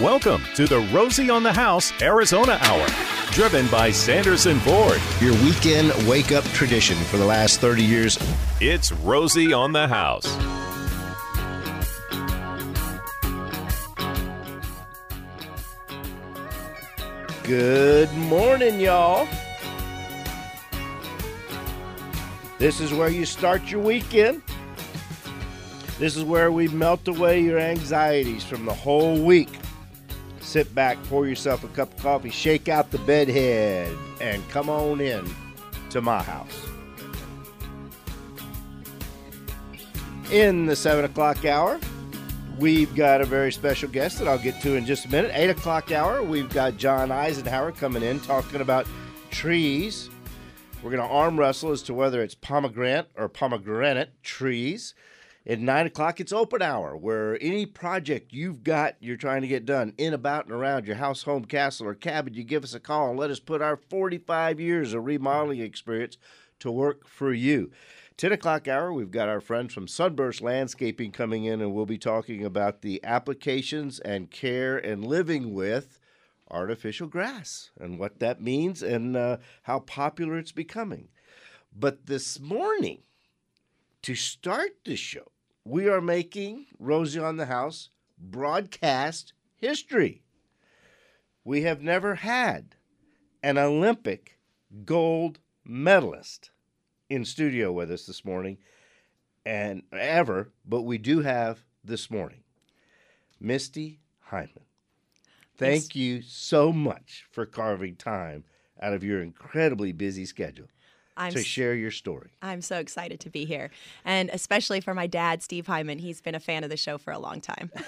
Welcome to the Rosie on the House Arizona Hour, driven by Sanderson Ford. Your weekend wake up tradition for the last 30 years. It's Rosie on the House. Good morning, y'all. This is where you start your weekend. This is where we melt away your anxieties from the whole week. Sit back, pour yourself a cup of coffee, shake out the bedhead, and come on in to my house. In the 7 o'clock hour, we've got a very special guest that I'll get to in just a minute. 8 o'clock hour, we've got John Eisenhower coming in talking about trees. We're going to arm wrestle as to whether it's pomegranate or pomegranate trees. At 9 o'clock, it's open hour, where any project you've got you're trying to get done in, about, and around your house, home, castle, or cabin, you give us a call and let us put our 45 years of remodeling experience to work for you. 10 o'clock hour, we've got our friends from Sunburst Landscaping coming in, and we'll be talking about the applications and care and living with artificial grass and what that means and uh, how popular it's becoming. But this morning, to start the show, we are making Rosie on the House broadcast history. We have never had an Olympic gold medalist in studio with us this morning and ever, but we do have this morning. Misty Hyman. Thank Yes. you so much for carving time out of your incredibly busy schedule I'm to share your story. I'm so excited to be here, and especially for my dad, Steve Hyman. He's been a fan of the show for a long time.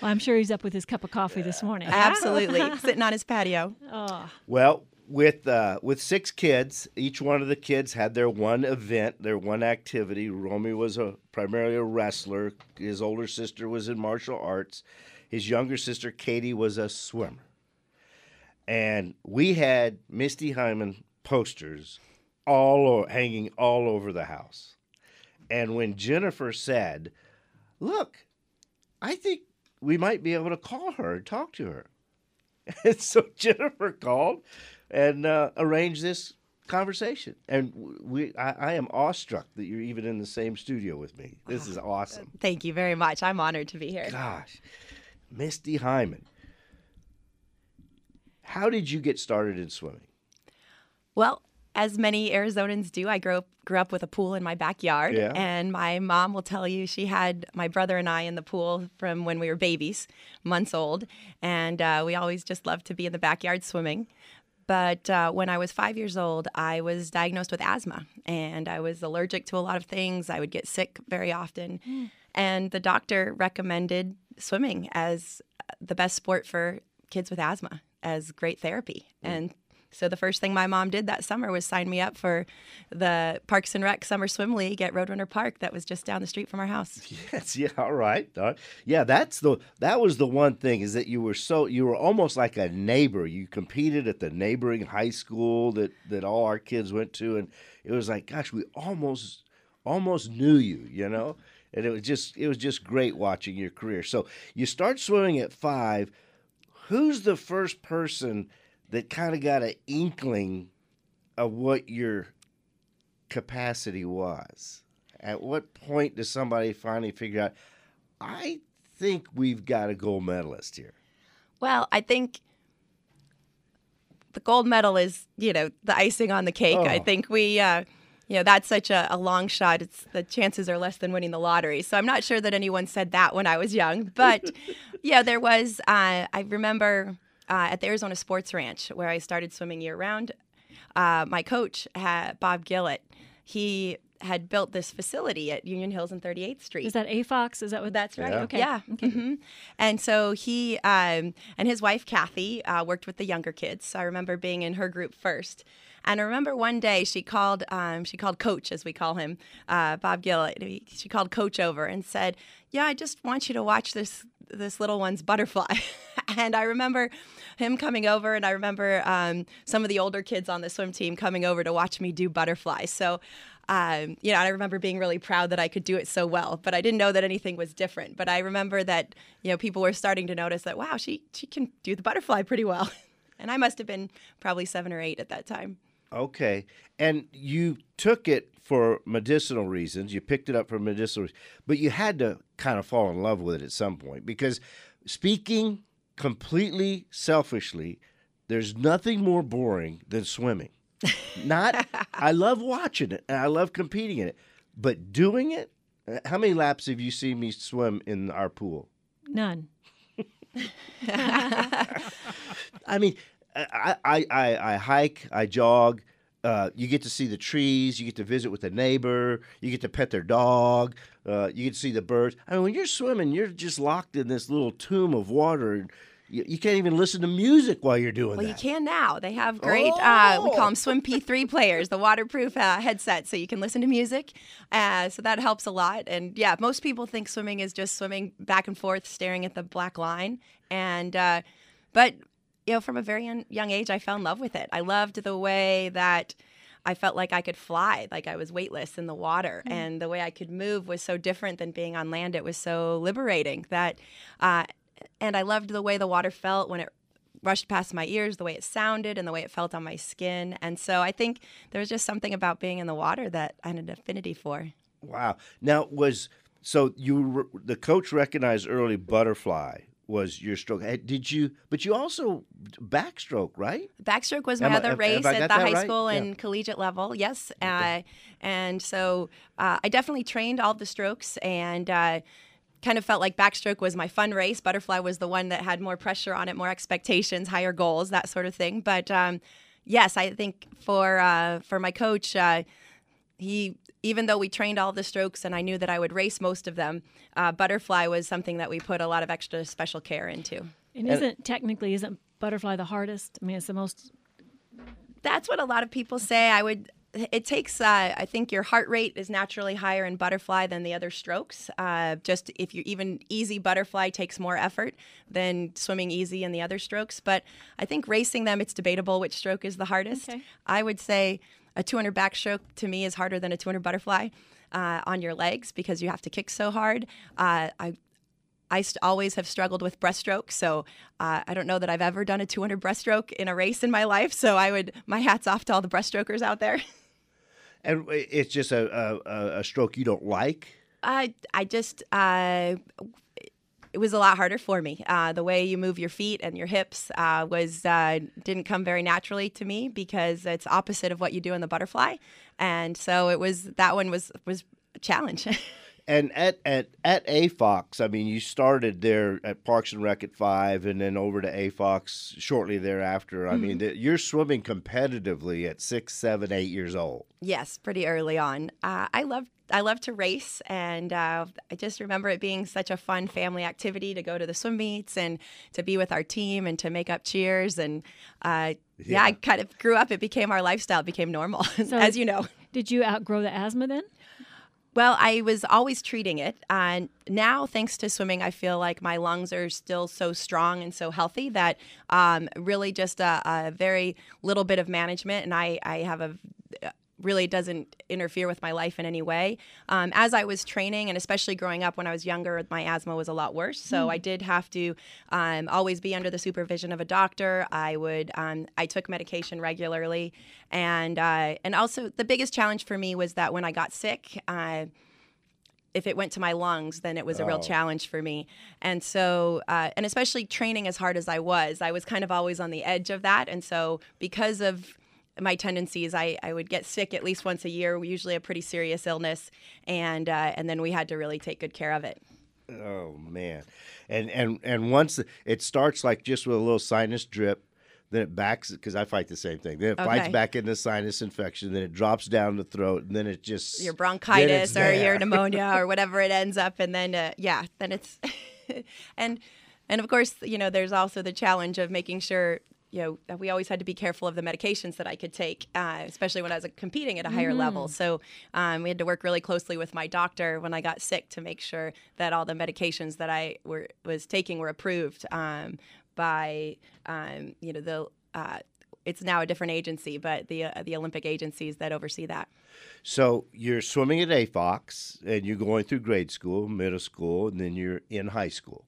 Well, I'm sure he's up with his cup of coffee this morning. Absolutely, sitting on his patio. Oh, Well, with uh, with six kids, each one of the kids had their one event, their one activity. Romy was a primarily a wrestler. His older sister was in martial arts. His younger sister Katie was a swimmer. And we had Misty Hyman posters all hanging all over the house. And when Jennifer said, "Look, I think we might be able to call her and talk to her," and so Jennifer called and uh, arranged this conversation. And we, I, I am awestruck that you're even in the same studio with me. This is awesome. Thank you very much. I'm honored to be here. Gosh, Misty Hyman, how did you get started in swimming? Well, as many Arizonans do, I grew up, grew up with a pool in my backyard. Yeah. And my mom will tell you she had my brother and I in the pool from when we were babies, months old. And uh, we always just loved to be in the backyard swimming. But uh, when I was five years old, I was diagnosed with asthma and I was allergic to a lot of things. I would get sick very often. And the doctor recommended swimming as the best sport for kids with asthma, as great therapy. And so the first thing my mom did that summer was sign me up for the Parks and Rec Summer Swim League at Roadrunner Park that was just down the street from our house. Yes, yeah, all right. all right. Yeah, that's the that was the one thing is that you were so you were almost like a neighbor. You competed at the neighboring high school that that all our kids went to and it was like gosh, we almost almost knew you, you know? And it was just it was just great watching your career. So, you start swimming at 5. Who's the first person that kind of got an inkling of what your capacity was? At what point does somebody finally figure out, I think we've got a gold medalist here? Well, I think the gold medal is, you know, the icing on the cake. I Oh. think we, uh, you know, that's such a, a long shot. It's the chances are less than winning the lottery. So I'm not sure that anyone said that when I was young. But yeah, there was. Uh, I remember uh, at the Arizona Sports Ranch where I started swimming year round. Uh, my coach, had, Bob Gillett, he had built this facility at Union Hills and 38th Street. is that AFOX? Is that what That's right. Yeah. Okay. Yeah. hmm And so he um, and his wife Kathy uh, worked with the younger kids. So I remember being in her group first. And I remember one day she called, um, she called Coach, as we call him, uh, Bob Gill. She called Coach over and said, "Yeah, I just want you to watch this this little one's butterfly." and I remember him coming over, and I remember um, some of the older kids on the swim team coming over to watch me do butterfly. So um, you know, I remember being really proud that I could do it so well, but I didn't know that anything was different. But I remember that, you know, people were starting to notice that, wow, she, she can do the butterfly pretty well. and I must have been probably seven or eight at that time. Okay. And you took it for medicinal reasons. You picked it up for medicinal reasons, but you had to kind of fall in love with it at some point because speaking completely selfishly, there's nothing more boring than swimming. Not I love watching it and I love competing in it, but doing it, how many laps have you seen me swim in our pool? None. I mean, I, I, I, I hike, I jog. Uh, you get to see the trees. You get to visit with a neighbor. You get to pet their dog. Uh, you get to see the birds. I mean, when you're swimming, you're just locked in this little tomb of water. And you, you can't even listen to music while you're doing Well, that. Well, you can now. They have great, uh, we Oh. call them swim MP3 players, the waterproof uh, headset, so you can listen to music. Uh, so that helps a lot. And yeah, most people think swimming is just swimming back and forth, staring at the black line. And, uh, but, you know, from a very young, young age, I fell in love with it. I loved the way that I felt like I could fly, like I was weightless in the water. And the way I could move was so different than being on land. It was so liberating that, uh, and I loved the way the water felt when it rushed past my ears, the way it sounded, and the way it felt on my skin. And so I think there was just something about being in the water that I had an affinity for. Wow. Now was so you were- the coach recognized early butterfly was your stroke. Eh, Did you? But you also backstroke, right? Backstroke was my Am other race at the high right? school Yeah. and collegiate level. Yes, uh, and so uh, I definitely trained all the strokes and. Uh, Kind of felt like backstroke was my fun race. Butterfly was the one that had more pressure on it, more expectations, higher goals, that sort of thing. But um, yes, I think for uh, for my coach, uh, he even though we trained all the strokes and I knew that I would race most of them, uh, butterfly was something that we put a lot of extra special care into. And isn't technically isn't butterfly the hardest? I mean, it's the most. That's what a lot of people say. I would. It takes. Uh, I think your heart rate is naturally higher in butterfly than the other strokes. Uh, just if you even easy butterfly takes more effort than swimming easy in the other strokes. But I think racing them, it's debatable which stroke is the hardest. Okay. I would say a 200 backstroke to me is harder than a 200 butterfly uh, on your legs because you have to kick so hard. Uh, I I st- always have struggled with breaststroke, so uh, I don't know that I've ever done a 200 breaststroke in a race in my life. So I would my hats off to all the breaststrokers out there. And it's just a a, a stroke you don't like. I I just uh, it was a lot harder for me. Uh, the way you move your feet and your hips uh, was uh, didn't come very naturally to me because it's opposite of what you do in the butterfly, and so it was that one was was a challenge. And at at at AFOX, I mean, you started there at Parks and Rec at five, and then over to AFOX shortly thereafter. I mean, that you're swimming competitively at six, seven, eight years old. Yes, pretty early on. Uh, I love I love to race, and uh, I just remember it being such a fun family activity to go to the swim meets and to be with our team and to make up cheers. And uh, yeah. I kind of grew up. It became our lifestyle. It became normal, so as you know. Did you outgrow the asthma then? Well, I was always treating it. And now, thanks to swimming, I feel like my lungs are still so strong and so healthy that um, really just a, a very little bit of management, and I, I have a really doesn't interfere with my life in any way. Um, as I was training, and especially growing up when I was younger, my asthma was a lot worse. So I did have to um, always be under the supervision of a doctor. I would um, I took medication regularly, and uh, and also the biggest challenge for me was that when I got sick. Uh, if it went to my lungs, then it was a real challenge for me. And so, uh, and especially training as hard as I was, I was kind of always on the edge of that. And so, because of my tendencies, I, I would get sick at least once a year, usually a pretty serious illness, and uh, and then we had to really take good care of it. Oh man, and and and once it starts like just with a little sinus drip, then it backs because I fight the same thing. Then it fights Okay. back into sinus infection, then it drops down the throat, and then it just Your bronchitis or your pneumonia or whatever it ends up, and then uh, yeah, then it's and and of course you know there's also the challenge of making sure you know that we always had to be careful of the medications that I could take, uh, especially when I was competing at a higher level. So um, we had to work really closely with my doctor when I got sick to make sure that all the medications that I were was taking were approved um, by um, you know the. Uh, it's now a different agency, but the uh, the Olympic agencies that oversee that. So you're swimming at AFOX, and you're going through grade school, middle school, and then you're in high school.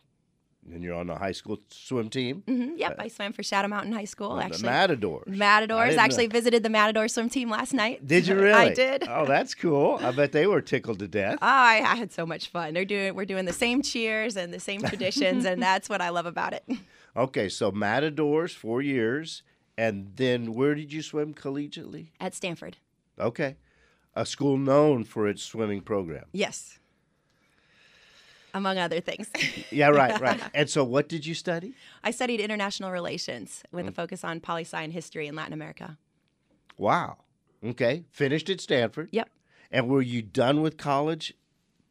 And you're on the high school swim team. hmm Yep, I swam for Shadow Mountain High School. the actually, Matadors. I Matadors. didn't know- Actually, visited the Matador swim team last night. Did you really? I did. Oh, that's cool. I bet they were tickled to death. Oh, I, I had so much fun. They're doing we're doing the same cheers and the same traditions, and that's what I love about it. Okay, so Matadors, four years. And then where did you swim collegiately? At Stanford, Okay. A school known for its swimming program. yes, among other things. Yeah, right, right. and so what did you study? I studied international relations with Mm. a focus on poli sci and history in Latin America. Wow. Okay. Finished at Stanford. Yep. And were you done with college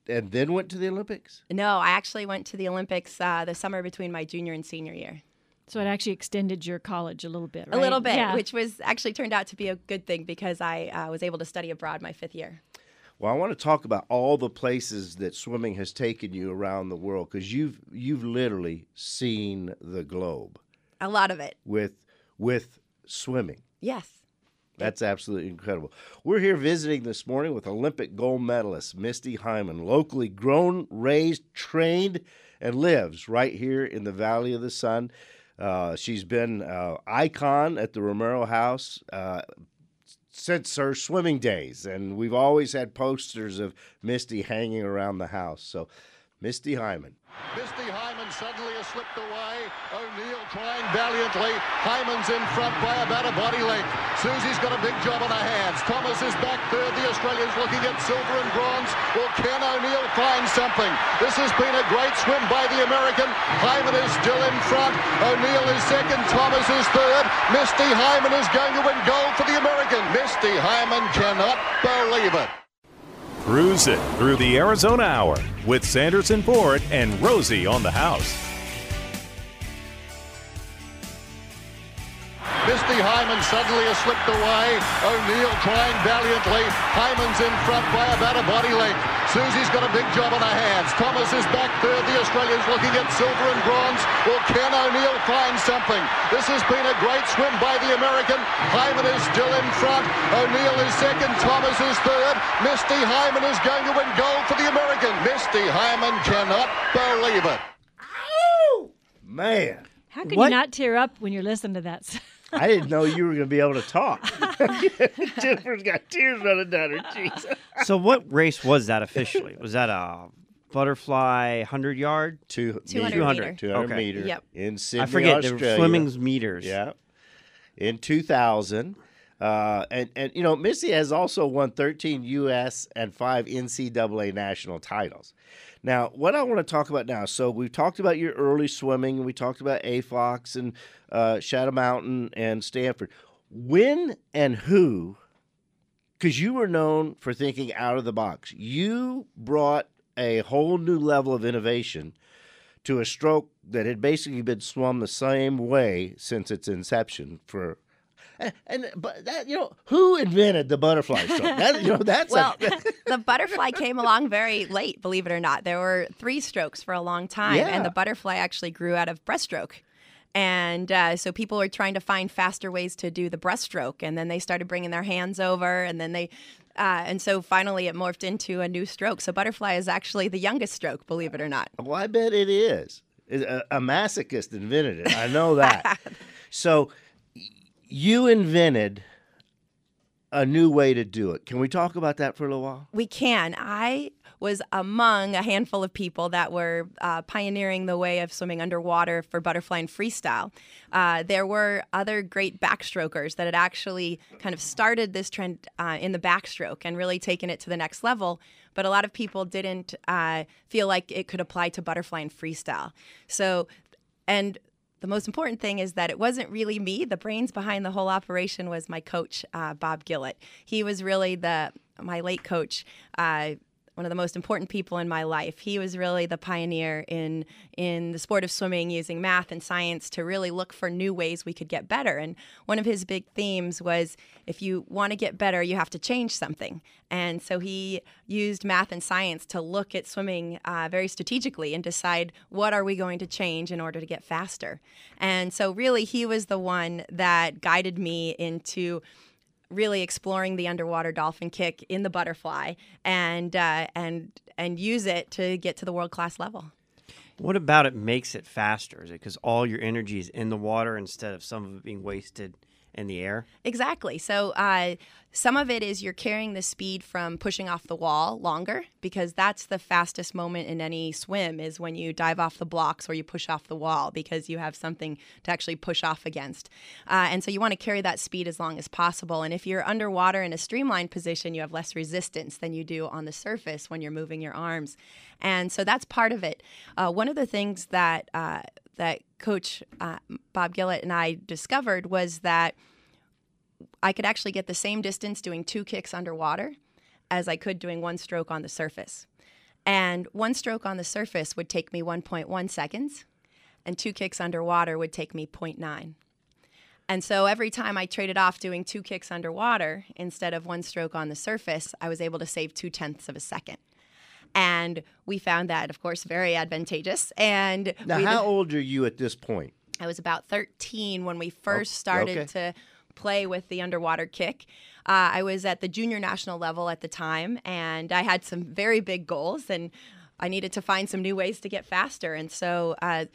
and then went to the Olympics? No, I actually went to the Olympics uh, the summer between my junior and senior year. So it actually extended your college a little bit, right? A little bit, Yeah. which was actually turned out to be a good thing because I uh, was able to study abroad my fifth year. Well, I want to talk about all the places that swimming has taken you around the world because you've you've literally seen the globe A lot of it, with with swimming. yes. That's absolutely incredible. We're here visiting this morning with Olympic gold medalist Misty Hyman, locally grown, raised, trained, and lives right here in the Valley of the Sun. Uh, she's been uh, icon at the Romero House uh, since her swimming days, and we've always had posters of Misty hanging around the house. So, Misty Hyman. Misty Hyman suddenly has slipped away. O'Neill trying valiantly. Hyman's in front by about a body length. Susie's got a big job on her hands. Thomas is back third. The Australians looking at silver and bronze. Will Ken O'Neill find something? This has been a great swim by the American. Hyman is still in front. O'Neill is second. Thomas is third. Misty Hyman is going to win gold for the American. Misty Hyman cannot believe it. Cruise it through the Arizona Hour with Sanderson Ford and Rosie on the house. Misty Hyman suddenly has slipped away. O'Neill trying valiantly. Hyman's in front by about a body length. Susie's got a big job on her hands. Thomas is back third. The Australians looking at silver and bronze. Will Ken O'Neill find something? This has been a great swim by the American. Hyman is still in front. O'Neill is second. Thomas is third. Misty Hyman is going to win gold for the American. Misty Hyman cannot believe it. Man, How can What? you not tear up when you're listening to that? I didn't know you were going to be able to talk. Jennifer's got tears running down her cheeks. So what race was that officially? Was that a butterfly hundred yard? Two, 200 meter, meter. 200 Okay. meter Yep. in Sydney, I forget. Australia. The swimming's meters. Yeah. In 2000. Uh, and, and, you know, Missy has also won 13 U.S. and five NCAA national titles. Now, what I want to talk about now, so we've talked about your early swimming, and we talked about AFOX and uh, Shadow Mountain and Stanford. When and who, because you were known for thinking out of the box, you brought a whole new level of innovation to a stroke that had basically been swum the same way since its inception for and, and but that you know who invented the butterfly stroke that you know that's Well, a, the butterfly came along very late, believe it or not. There were three strokes for a long time, Yeah. and the butterfly actually grew out of breaststroke. And uh, so people were trying to find faster ways to do the breaststroke, and then they started bringing their hands over, and then they, uh, and so finally it morphed into a new stroke. So butterfly is actually the youngest stroke, believe it or not. well I bet it is a, a masochist invented it I know that so you invented a new way to do it can we talk about that for a little while We can. I was among a handful of people that were uh, pioneering the way of swimming underwater for butterfly and freestyle. Uh, there were other great backstrokers that had actually kind of started this trend uh, in the backstroke and really taken it to the next level. But a lot of people didn't uh, feel like it could apply to butterfly and freestyle. So, and the most important thing is that it wasn't really me. The brains behind the whole operation was my coach, uh, Bob Gillett. He was really the my late coach. Uh, one of the most important people in my life. He was really the pioneer in in the sport of swimming using math and science to really look for new ways we could get better. And one of his big themes was if you want to get better, you have to change something. And so he used math and science to look at swimming uh, very strategically and decide what are we going to change in order to get faster. And so really he was the one that guided me into really exploring the underwater dolphin kick in the butterfly and uh, and and use it to get to the world class level. What about it makes it faster? Is it because all your energy is in the water instead of some of it being wasted in the air? Exactly. So uh, some of it is you're carrying the speed from pushing off the wall longer because that's the fastest moment in any swim is when you dive off the blocks or you push off the wall because you have something to actually push off against. Uh, and so you want to carry that speed as long as possible. And if you're underwater in a streamlined position, you have less resistance than you do on the surface when you're moving your arms. And so that's part of it. Uh, one of the things that uh, that Coach uh, Bob Gillett and I discovered was that I could actually get the same distance doing two kicks underwater as I could doing one stroke on the surface. And one stroke on the surface would take me 1.1 seconds, and two kicks underwater would take me 0.9. And so every time I traded off doing two kicks underwater instead of one stroke on the surface, I was able to save two tenths of a second. And we found that, of course, very advantageous. And Now, we how old are you at this point? I was about 13 when we first started okay. to play with the underwater kick. Uh, I was at the junior national level at the time, and I had some very big goals, and I needed to find some new ways to get faster. And so, uh,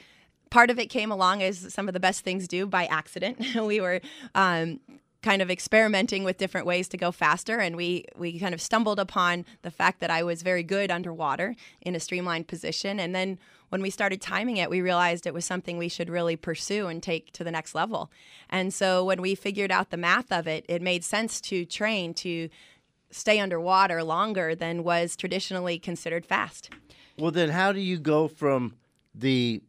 part of it came along as some of the best things do by accident. we were um, kind of experimenting with different ways to go faster and we we kind of stumbled upon the fact that I was very good underwater in a streamlined position and then when we started timing it we realized it was something we should really pursue and take to the next level. And so when we figured out the math of it it made sense to train to stay underwater longer than was traditionally considered fast. Well, then, how do you go from the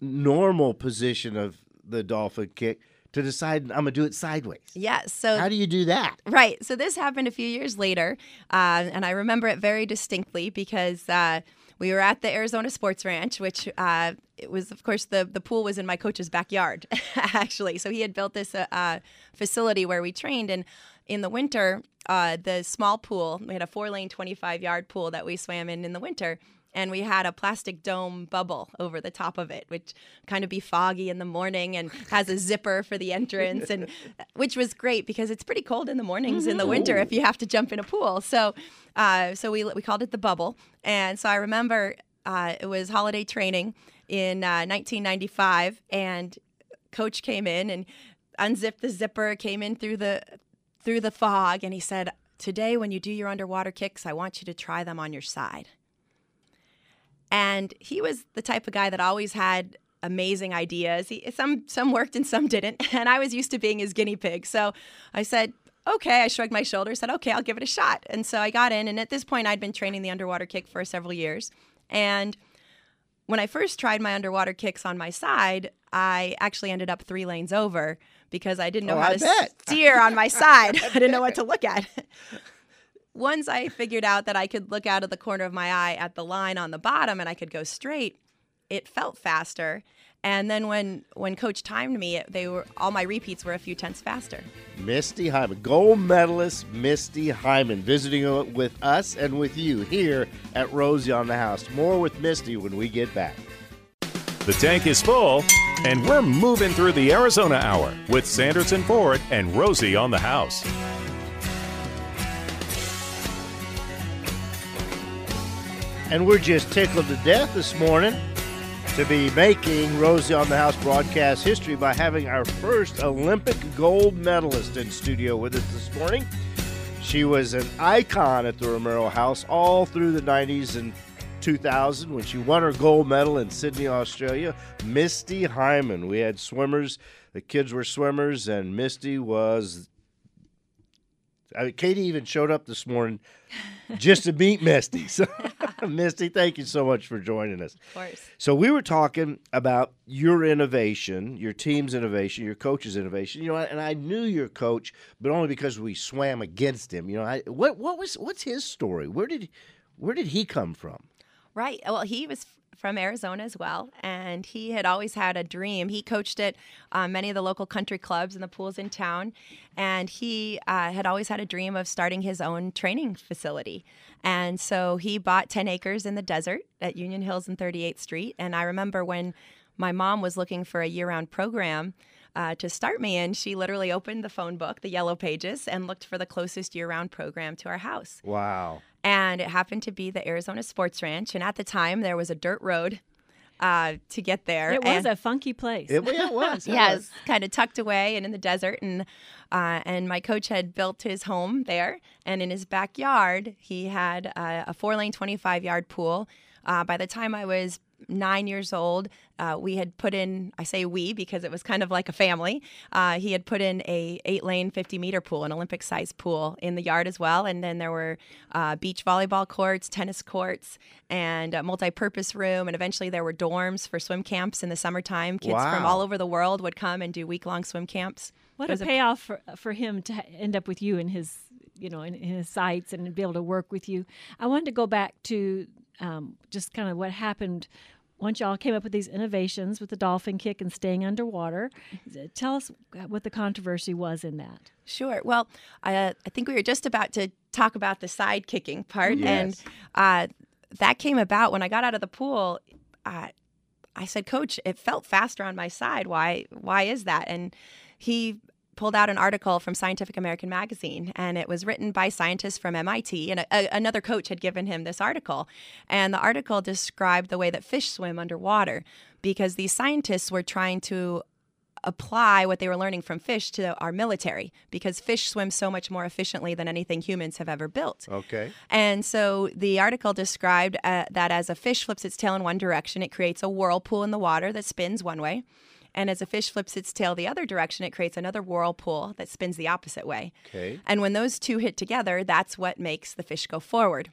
normal position of the dolphin kick to decide I'm going to do it sideways? Yes. So How do you do that? Right. So this happened a few years later, uh, and I remember it very distinctly because uh, we were at the Arizona Sports Ranch, which uh, it was, of course, the the pool was in my coach's backyard, actually. So he had built this uh, uh, facility where we trained, and in the winter, uh, the small pool we had a four lane, twenty five yard pool that we swam in in the winter and we had a plastic dome bubble over the top of it which kind of be foggy in the morning and has a zipper for the entrance and which was great because it's pretty cold in the mornings in the winter if you have to jump in a pool. So uh, so we, we called it the bubble. And so i remember uh, it was holiday training in uh, 1995 and coach came in and unzipped the zipper came in through the through the fog and he said today when you do your underwater kicks i want you to try them on your side and he was the type of guy that always had amazing ideas. He, some some worked and some didn't, and I was used to being his guinea pig. So I said, "Okay." I shrugged my shoulders, said, "Okay, I'll give it a shot." And so I got in, and at this point, I'd been training the underwater kick for several years. And when I first tried my underwater kicks on my side, I actually ended up three lanes over because I didn't know Oh, how I to bet. steer on my side. I didn't know what to look at. Once I figured out that I could look out of the corner of my eye at the line on the bottom and I could go straight, it felt faster. And then when when coach timed me, it, they were all my repeats were a few tenths faster. Misty Hyman, gold medalist Misty Hyman, visiting with us and with you here at Rosie on the House. More with Misty when we get back. The tank is full, and we're moving through the Arizona Hour with Sanderson Ford and Rosie on the house. And we're just tickled to death this morning to be making Rosie on the House broadcast history by having our first Olympic gold medalist in studio with us this morning. She was an icon at the Romero House all through the 90s and 2000 when she won her gold medal in Sydney, Australia. Misty Hyman. We had swimmers, the kids were swimmers, and Misty was. I mean, Katie even showed up this morning just to meet Misty. So, Misty, thank you so much for joining us. Of course. So we were talking about your innovation, your team's innovation, your coach's innovation. You know, and I knew your coach, but only because we swam against him. You know, I, what what was what's his story? Where did Where did he come from? Right. Well, he was from Arizona as well, and he had always had a dream. He coached at uh, many of the local country clubs and the pools in town, and he uh, had always had a dream of starting his own training facility. And so he bought 10 acres in the desert at Union Hills and 38th Street. And I remember when my mom was looking for a year round program. Uh, to start me in, she literally opened the phone book, the yellow pages, and looked for the closest year round program to our house Wow. And it happened to be the Arizona Sports Ranch. And at the time, there was a dirt road uh, to get there. It was and, a funky place. It, yeah, it was. it yes, was. kind of tucked away and in the desert. And uh, and my coach had built his home there, and in his backyard, he had uh, a four lane, twenty five yard pool. Uh, by the time I was nine years old, uh, we had put in. I say we because it was kind of like a family. Uh, he had put in a eight lane, fifty meter pool, an Olympic sized pool in the yard as well. And then there were uh, beach volleyball courts, tennis courts, and a multi purpose room. And eventually there were dorms for swim camps in the summertime. Kids from all over the world would come and do week long swim camps. What a was payoff for, for him to end up with you in his, you know, in, in his sights and be able to work with you. I wanted to go back to um, just kind of what happened once y'all came up with these innovations with the dolphin kick and staying underwater. Tell us what the controversy was in that. Sure. Well, I, I think we were just about to talk about the side kicking part, and uh, that came about when I got out of the pool. Uh, I said, "Coach, it felt faster on my side. Why? Why is that?" And he pulled out an article from Scientific American magazine, and it was written by scientists from MIT. And a, a- another coach had given him this article, and the article described the way that fish swim underwater, because these scientists were trying to apply what they were learning from fish to our military because fish swim so much more efficiently than anything humans have ever built. Okay. And so the article described uh, that as a fish flips its tail in one direction, it creates a whirlpool in the water that spins one way. And as a fish flips its tail the other direction, it creates another whirlpool that spins the opposite way. Okay. And when those two hit together, that's what makes the fish go forward.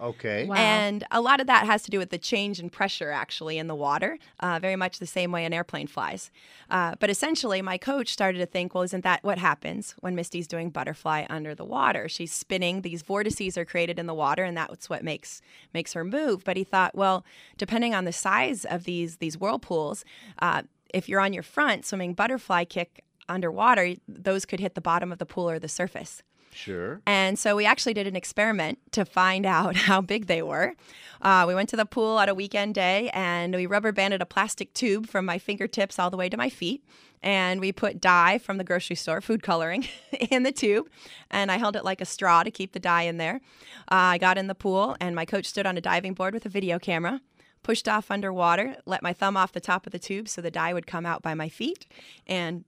Okay. Wow. And a lot of that has to do with the change in pressure actually in the water, uh, very much the same way an airplane flies. Uh, but essentially, my coach started to think, well, isn't that what happens when Misty's doing butterfly under the water? She's spinning; these vortices are created in the water, and that's what makes makes her move. But he thought, well, depending on the size of these these whirlpools, uh, if you're on your front swimming butterfly kick underwater, those could hit the bottom of the pool or the surface. Sure. And so we actually did an experiment to find out how big they were. Uh, we went to the pool on a weekend day and we rubber banded a plastic tube from my fingertips all the way to my feet. And we put dye from the grocery store, food coloring, in the tube. And I held it like a straw to keep the dye in there. Uh, I got in the pool and my coach stood on a diving board with a video camera. Pushed off underwater, let my thumb off the top of the tube so the dye would come out by my feet, and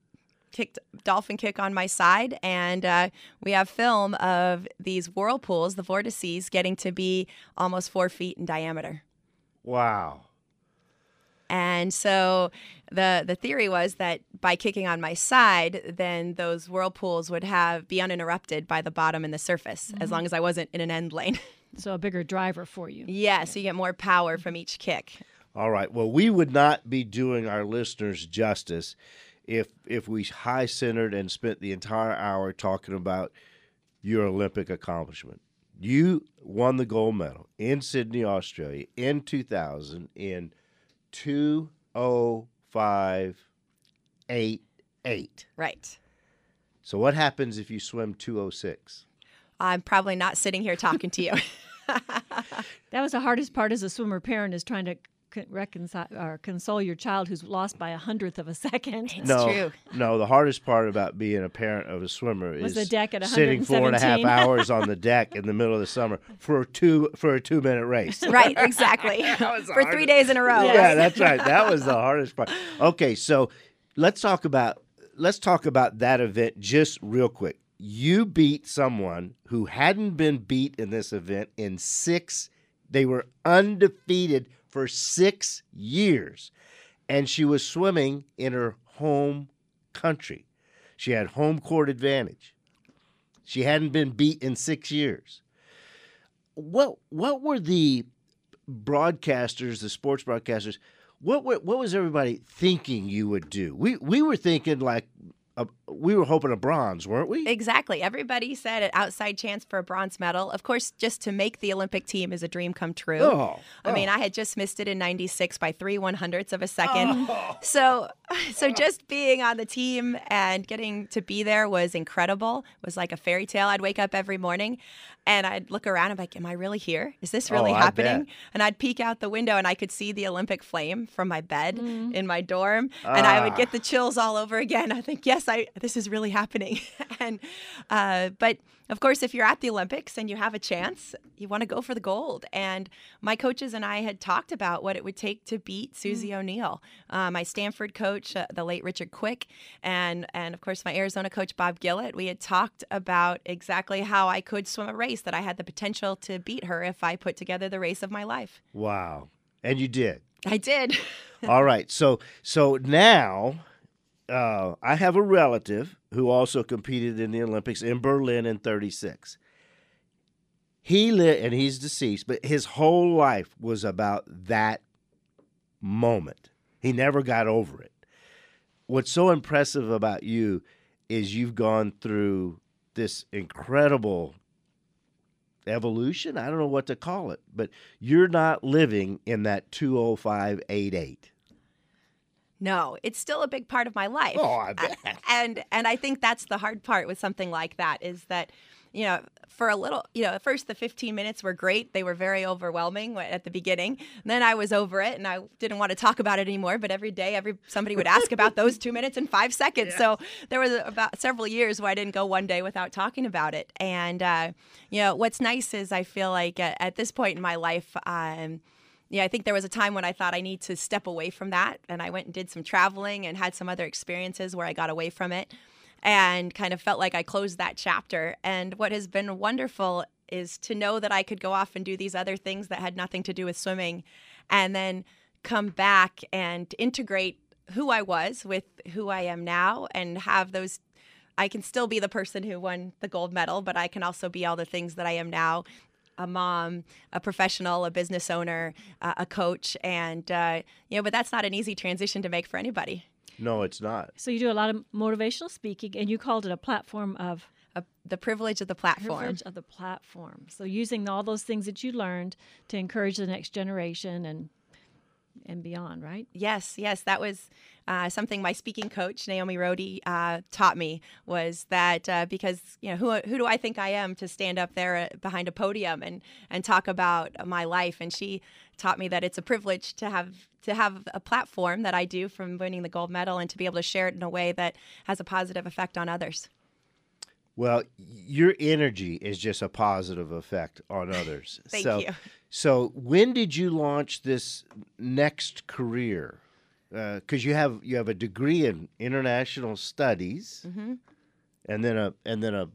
kicked dolphin kick on my side and uh, we have film of these whirlpools the vortices getting to be almost four feet in diameter Wow. and so the the theory was that by kicking on my side then those whirlpools would have be uninterrupted by the bottom and the surface as long as i wasn't in an end lane So a bigger driver for you. yeah so you get more power from each kick All right. Well, we would not be doing our listeners justice if if we high centered and spent the entire hour talking about your Olympic accomplishment. You won the gold medal in Sydney, Australia in 2000 in 20588. right So what happens if you swim 206? i'm probably not sitting here talking to you That was the hardest part as a swimmer parent is trying to c- reconcile or console your child who's lost by a hundredth of a second. It's no, true. no. The hardest part about being a parent of a swimmer Was is the deck at sitting four and a half hours on the deck in the middle of the summer for a two for a two minute race. right exactly for three days in a row Yeah, that's right. That was the hardest part. Okay, so let's talk about let's talk about that event just real quick. You beat someone who hadn't been beat in this event in six. They were undefeated for six years, and she was swimming in her home country. She had home court advantage. She hadn't been beat in six years. What what were the broadcasters, the sports broadcasters, what were, what was everybody thinking you would do? We we were thinking like we were hoping a bronze, weren't we? Exactly. Everybody said an outside chance for a bronze medal. Of course, just to make the Olympic team is a dream come true. Oh, I mean, I had just missed it in '96 by three one hundredths of a second. Oh. So, so just being on the team and getting to be there was incredible. It was like a fairy tale. I'd wake up every morning, and I'd look around. I'm like, "Am I really here? Is this really Oh, happening?" And I'd peek out the window, and I could see the Olympic flame from my bed in my dorm, and I would Ah. get the chills all over again. I think, yes, I this is really happening. and uh, but of course, if you're at the Olympics and you have a chance, you want to go for the gold. And my coaches and I had talked about what it would take to beat Susie O'Neill. Uh, my Stanford coach, uh, the late Richard Quick, and and of course my Arizona coach Bob Gillett. We had talked about exactly how I could swim a race that I had the potential to beat her if I put together the race of my life. Wow. And you did. I did. All right. So so now uh, I have a relative who also competed in the Olympics in Berlin in 36. He lived, and he's deceased, but his whole life was about that moment. He never got over it. What's so impressive about you is you've gone through this incredible evolution. I don't know what to call it, but you're not living in that 20588. No, it's still a big part of my life. Oh, I bet. And and I think that's the hard part with something like that is that you know, for a little, you know, at first the 15 minutes were great. They were very overwhelming at the beginning. And then I was over it and I didn't want to talk about it anymore. But every day, every somebody would ask about those two minutes and five seconds. So there was about several years where I didn't go one day without talking about it. And uh, you know, what's nice is I feel like at, at this point in my life, um, yeah, I think there was a time when I thought I need to step away from that. And I went and did some traveling and had some other experiences where I got away from it and kind of felt like I closed that chapter. And what has been wonderful is to know that I could go off and do these other things that had nothing to do with swimming and then come back and integrate who I was with who I am now and have those I can still be the person who won the gold medal, but I can also be all the things that I am now a mom, a professional, a business owner, uh, a coach. And, uh, you know, but that's not an easy transition to make for anybody. No, it's not. So you do a lot of motivational speaking, and you called it a platform of Uh, the privilege of the platform. privilege of the platform. So using all those things that you learned to encourage the next generation and and beyond, right? Yes, yes, that was uh, something my speaking coach Naomi Rhode uh, taught me was that uh, because you know who who do I think I am to stand up there uh, behind a podium and and talk about my life, and she taught me that it's a privilege to have to have a platform that I do from winning the gold medal and to be able to share it in a way that has a positive effect on others. Well, your energy is just a positive effect on others. Thank so, you. So, when did you launch this next career? Because you have you have a degree in international studies, Mm-hmm. and then a and then a,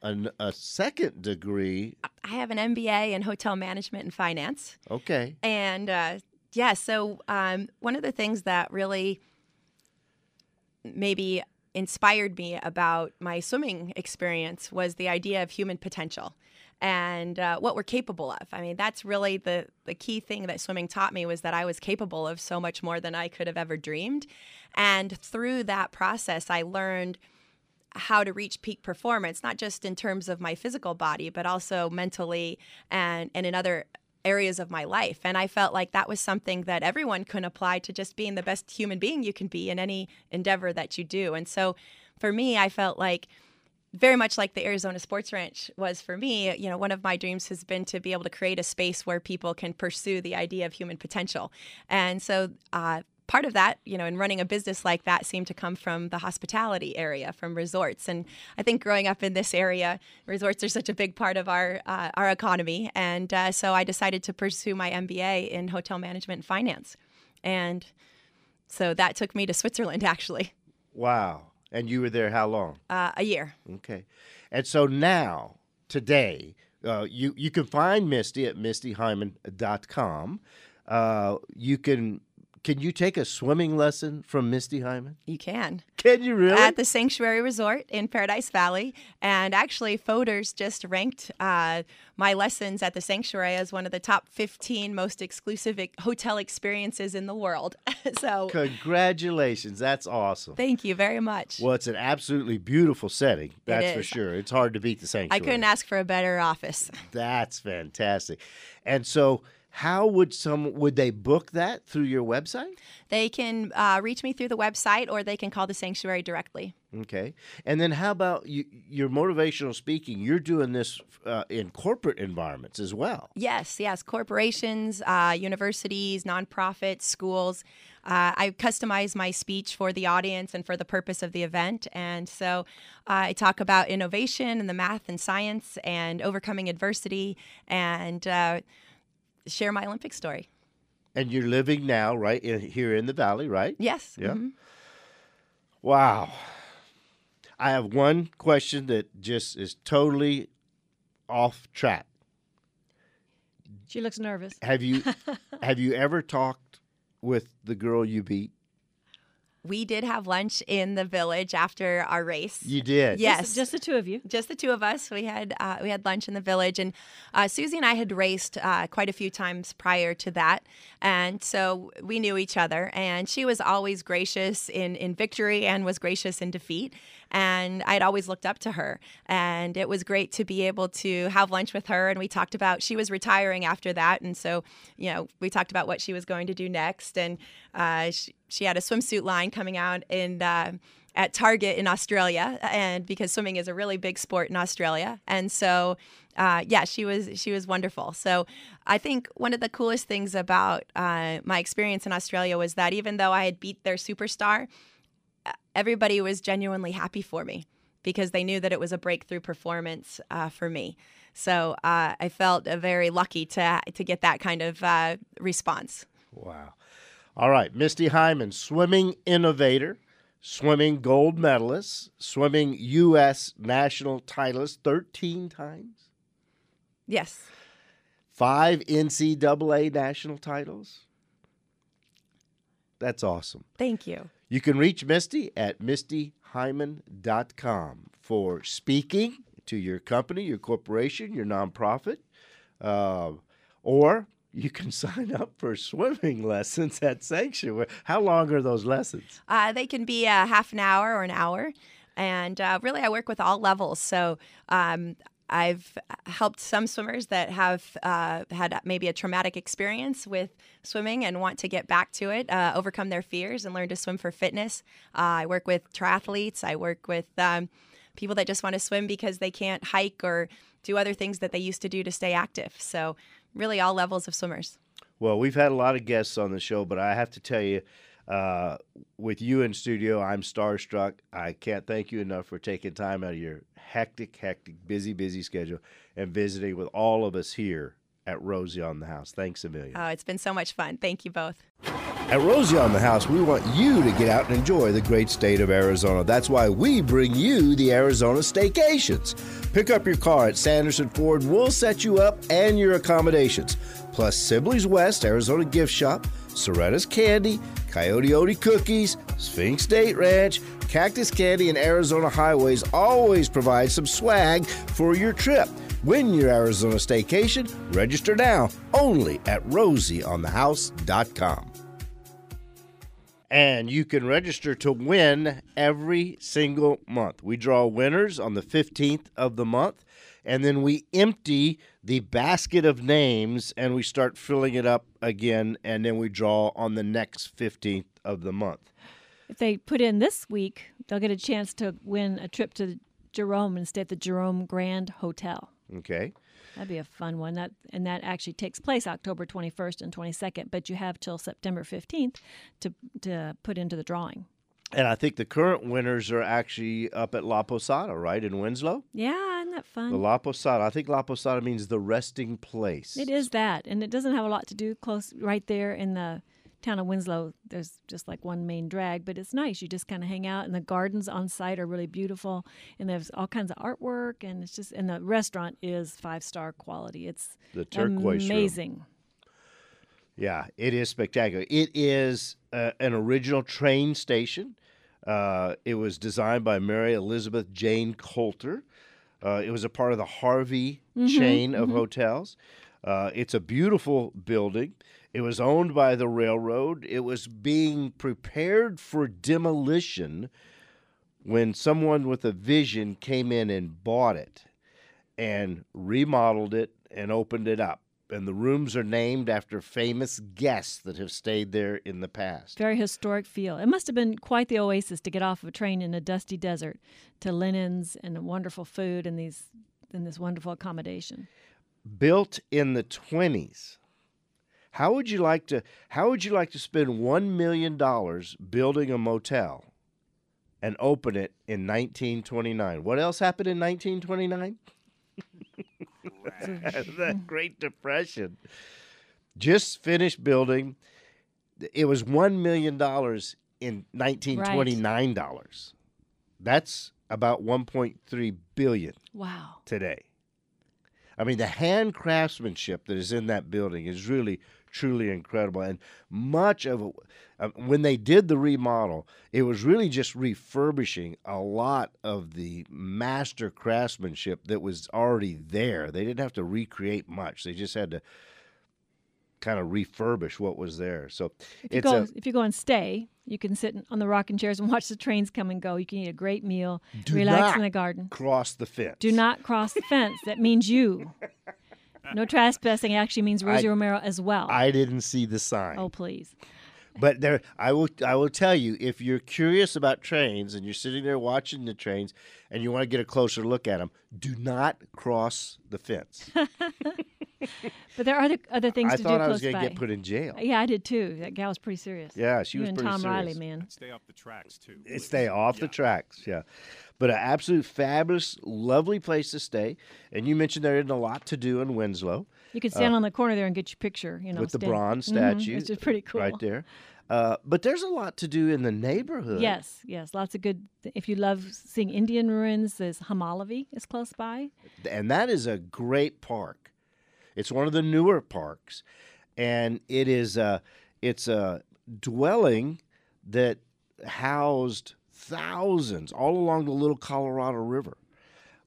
a a second degree. I have an MBA in hotel management and finance. Okay, And uh, yeah, so um, one of the things that really maybe inspired me about my swimming experience was the idea of human potential and uh, what we're capable of. I mean, that's really the the key thing that swimming taught me was that I was capable of so much more than I could have ever dreamed. And through that process, I learned how to reach peak performance, not just in terms of my physical body, but also mentally and, and in other areas of my life. And I felt like that was something that everyone can apply to just being the best human being you can be in any endeavor that you do. And so for me, I felt like very much like the Arizona Sports Ranch was for me, you know, one of my dreams has been to be able to create a space where people can pursue the idea of human potential. And so, uh, part of that, you know, in running a business like that seemed to come from the hospitality area, from resorts. And I think growing up in this area, resorts are such a big part of our uh, our economy. And uh, so I decided to pursue my MBA in hotel management and finance. And so that took me to Switzerland, actually, wow. And you were there how long? uh, a year. Okay. And so now, today, uh, you, you can find Misty at mistyhyman.com. Uh, you can Can you take a swimming lesson from Misty Hyman? You can. Can you really? At the Sanctuary Resort in Paradise Valley. And actually, Fodor's just ranked uh, my lessons at the Sanctuary as one of the top 15 most exclusive hotel experiences in the world. so, Congratulations. That's awesome. thank you very much. Well, it's an absolutely beautiful setting. That's for sure. It's hard to beat the Sanctuary. I couldn't ask for a better office. That's fantastic. And so, how would some would they book that through your website? They can uh, reach me through the website or they can call the Sanctuary directly. Okay. And then how about you, your motivational speaking? You're doing this uh, in corporate environments as well. Yes, yes. Corporations, uh, universities, nonprofits, schools. Uh, I customize my speech for the audience and for the purpose of the event. And so uh, I talk about innovation and the math and science and overcoming adversity and uh, share my Olympic story. And you're living now, right, in, here in the valley, right? Yes. Yeah. mhm. Wow. I have one question that just is totally off track. She looks nervous. Have you have you ever talked with the girl you beat? We did have lunch in the village after our race. You did. Yes. Just, just the two of you. just the two of us. We had uh, we had lunch in the village, and uh, Susie and I had raced uh, quite a few times prior to that, and so we knew each other. And she was always gracious in in victory and was gracious in defeat. And I'd always looked up to her, and it was great to be able to have lunch with her. And we talked about she was retiring after that, and so you know we talked about what she was going to do next. And uh, she, she had a swimsuit line coming out in. Uh, at Target in Australia, and because swimming is a really big sport in Australia, and so uh, yeah, she was she was wonderful. So I think one of the coolest things about uh, my experience in Australia was that even though I had beat their superstar, everybody was genuinely happy for me because they knew that it was a breakthrough performance uh, for me. So uh, I felt uh, very lucky to to get that kind of uh, response. Wow. All right, Misty Hyman, swimming innovator, swimming gold medalist, swimming U.S. national titleist 13 times, Yes. five NCAA national titles. That's awesome. Thank you. You can reach Misty at mistyhyman.com for speaking to your company, your corporation, your nonprofit, uh, or you can sign up for swimming lessons at Sanctuary. How long are those lessons? Uh, they can be a half an hour or an hour. And uh, really, I work with all levels. So um, I've helped some swimmers that have uh, had maybe a traumatic experience with swimming and want to get back to it, uh, overcome their fears, and learn to swim for fitness. Uh, I work with triathletes. I work with um, people that just want to swim because they can't hike or do other things that they used to do to stay active. So, really, all levels of swimmers. Well, we've had a lot of guests on the show, but I have to tell you, uh, with you in studio, I'm starstruck. I can't thank you enough for taking time out of your hectic, hectic, busy, busy schedule and visiting with all of us here at Rosie on the House. Thanks a million. Oh, it's been so much fun. Thank you both. At Rosie on the House, we want you to get out and enjoy the great state of Arizona. That's why we bring you the Arizona Staycations. Pick up your car at Sanderson Ford. We'll set you up and your accommodations. Plus Sibley's West, Arizona Gift Shop, Cerreta's Candy, Coyote Odie Cookies, Sphinx Date Ranch, Cactus Candy, and Arizona Highways always provide some swag for your trip. Win your Arizona staycation. Register now only at rosieonthehouse.com. And you can register to win every single month. We draw winners on the 15th of the month, and then we empty the basket of names and we start filling it up again, and then we draw on the next 15th of the month. If they put in this week, they'll get a chance to win a trip to Jerome and stay at the Jerome Grand Hotel. Okay? That'd be a fun one. That and that actually takes place October 21st and 22nd, but you have till September 15th to to put into the drawing. And I think the current winners are actually up at La Posada, right, in Winslow? Yeah, isn't that fun? The? La Posada. I think La Posada means the resting place. It is that, and it doesn't have a lot to do close right there in the town of Winslow. There's just like one main drag, but it's nice. You just kind of hang out, and the gardens on site are really beautiful, and there's all kinds of artwork, and it's just and the restaurant is five star quality. It's The turquoise room. Yeah, it is spectacular. It is uh, an original train station. Uh, it was designed by Mary Elizabeth Jane Colter. Uh, it was a part of the Harvey chain of hotels. Uh, it's a beautiful building. It was owned by the railroad. It was being prepared for demolition when someone with a vision came in and bought it and remodeled it and opened it up. And the rooms are named after famous guests that have stayed there in the past. Very historic feel. It must have been quite the oasis to get off of a train in a dusty desert to linens and wonderful food and these and this wonderful accommodation. Built in the 20s. How would you like to how would you like to spend 1 million dollars building a motel and open it in 1929? What else happened in 1929? the mm-hmm. Great Depression. Just finished building. It was one million dollars in nineteen twenty nine dollars. That's about one point three billion Wow. today. I mean, the hand craftsmanship that is in that building is really, truly incredible. And much of uh, when they did the remodel, it was really just refurbishing a lot of the master craftsmanship that was already there. They didn't have to recreate much, they just had to kind of refurbish what was there. So If you it's go a if you go and stay, you can sit on the rocking chairs and watch the trains come and go. You can eat a great meal, relax in the garden. cross the fence. Do not cross the fence. That means you. No trespassing actually means Rosie I- Romero as well. I didn't see the sign. oh, please. But there, I will. I will tell you, if you're curious about trains and you're sitting there watching the trains and you want to get a closer look at them, do not cross the fence. But there are other, other things I to thought do I close was going to by. get put in jail. yeah, I did too. That gal was pretty serious. Yeah, she you was and pretty Tom Riley, serious. man. Stay off the tracks too. Stay off the tracks. Yeah, but an absolute fabulous, lovely place to stay. And you mentioned there isn't a lot to do in Winslow You could stand on the corner there and get your picture. You know, Uh, with the stand- bronze Mhm, statue, which is pretty cool. right there. Uh, but there's a lot to do in the neighborhood. Yes, yes, lots of good. If you love seeing Indian ruins, there's Homolovi is close by. and that is a great park. It's one of the newer parks, and it is a it's a dwelling that housed thousands all along the Little Colorado River.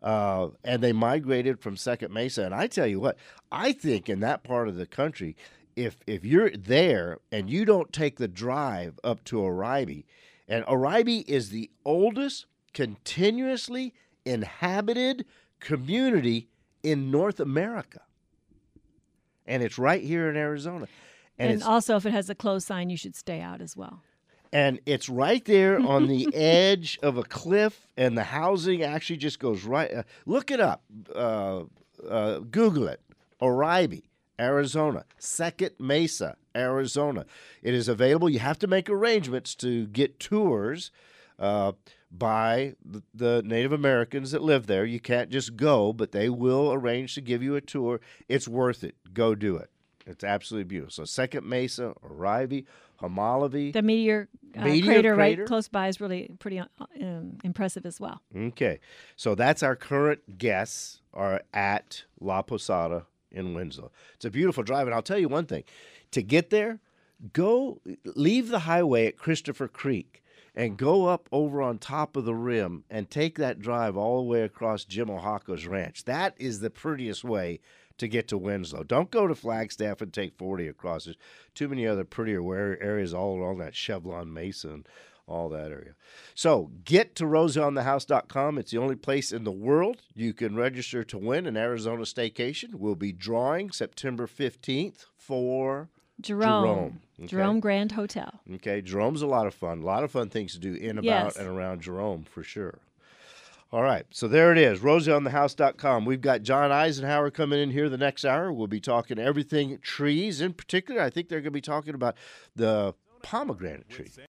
Uh, and they migrated from Second Mesa. And I tell you what, I think in that part of the country, if if you're there and you don't take the drive up to Oraibi, and Oraibi is the oldest continuously inhabited community in North America, and it's right here in Arizona, and, And, also, if it has a closed sign, you should stay out as well. And it's right there on the edge of a cliff, and the housing actually just goes right. Uh, look it up, uh, uh, Google it. Oraibi, Arizona, Second Mesa, Arizona. It is available. You have to make arrangements to get tours uh, by the, the Native Americans that live there. You can't just go, but they will arrange to give you a tour. It's worth it. Go do it. It's absolutely beautiful. So Second Mesa, Oraibi, Homolovi. The meteor, uh, Meteor crater, crater? right close by is really pretty uh, um, impressive as well. Okay, so that's our current guests are at La Posada in Winslow. It's a beautiful drive, and I'll tell you one thing: to get there, go leave the highway at Christopher Creek and go up over on top of the rim and take that drive all the way across Jim Oaxaca's ranch. That is the prettiest way to get to Winslow. Don't go to Flagstaff and take 40 across. There's too many other prettier areas all along that Chevron Mesa and all that area. So get to rosieonthehouse.com. It's the only place in the world you can register to win an Arizona staycation. We'll be drawing September 15th for Jerome, Jerome, Jerome. Grand Hotel. Okay, Jerome's a lot of fun. A lot of fun things to do in, about, Yes. and around Jerome for sure. All right, so there it is, rosieonthehouse.com. We've got John Eisenhower coming in here the next hour. We'll be talking everything trees. In particular, I think they're going to be talking about the pomegranate tree.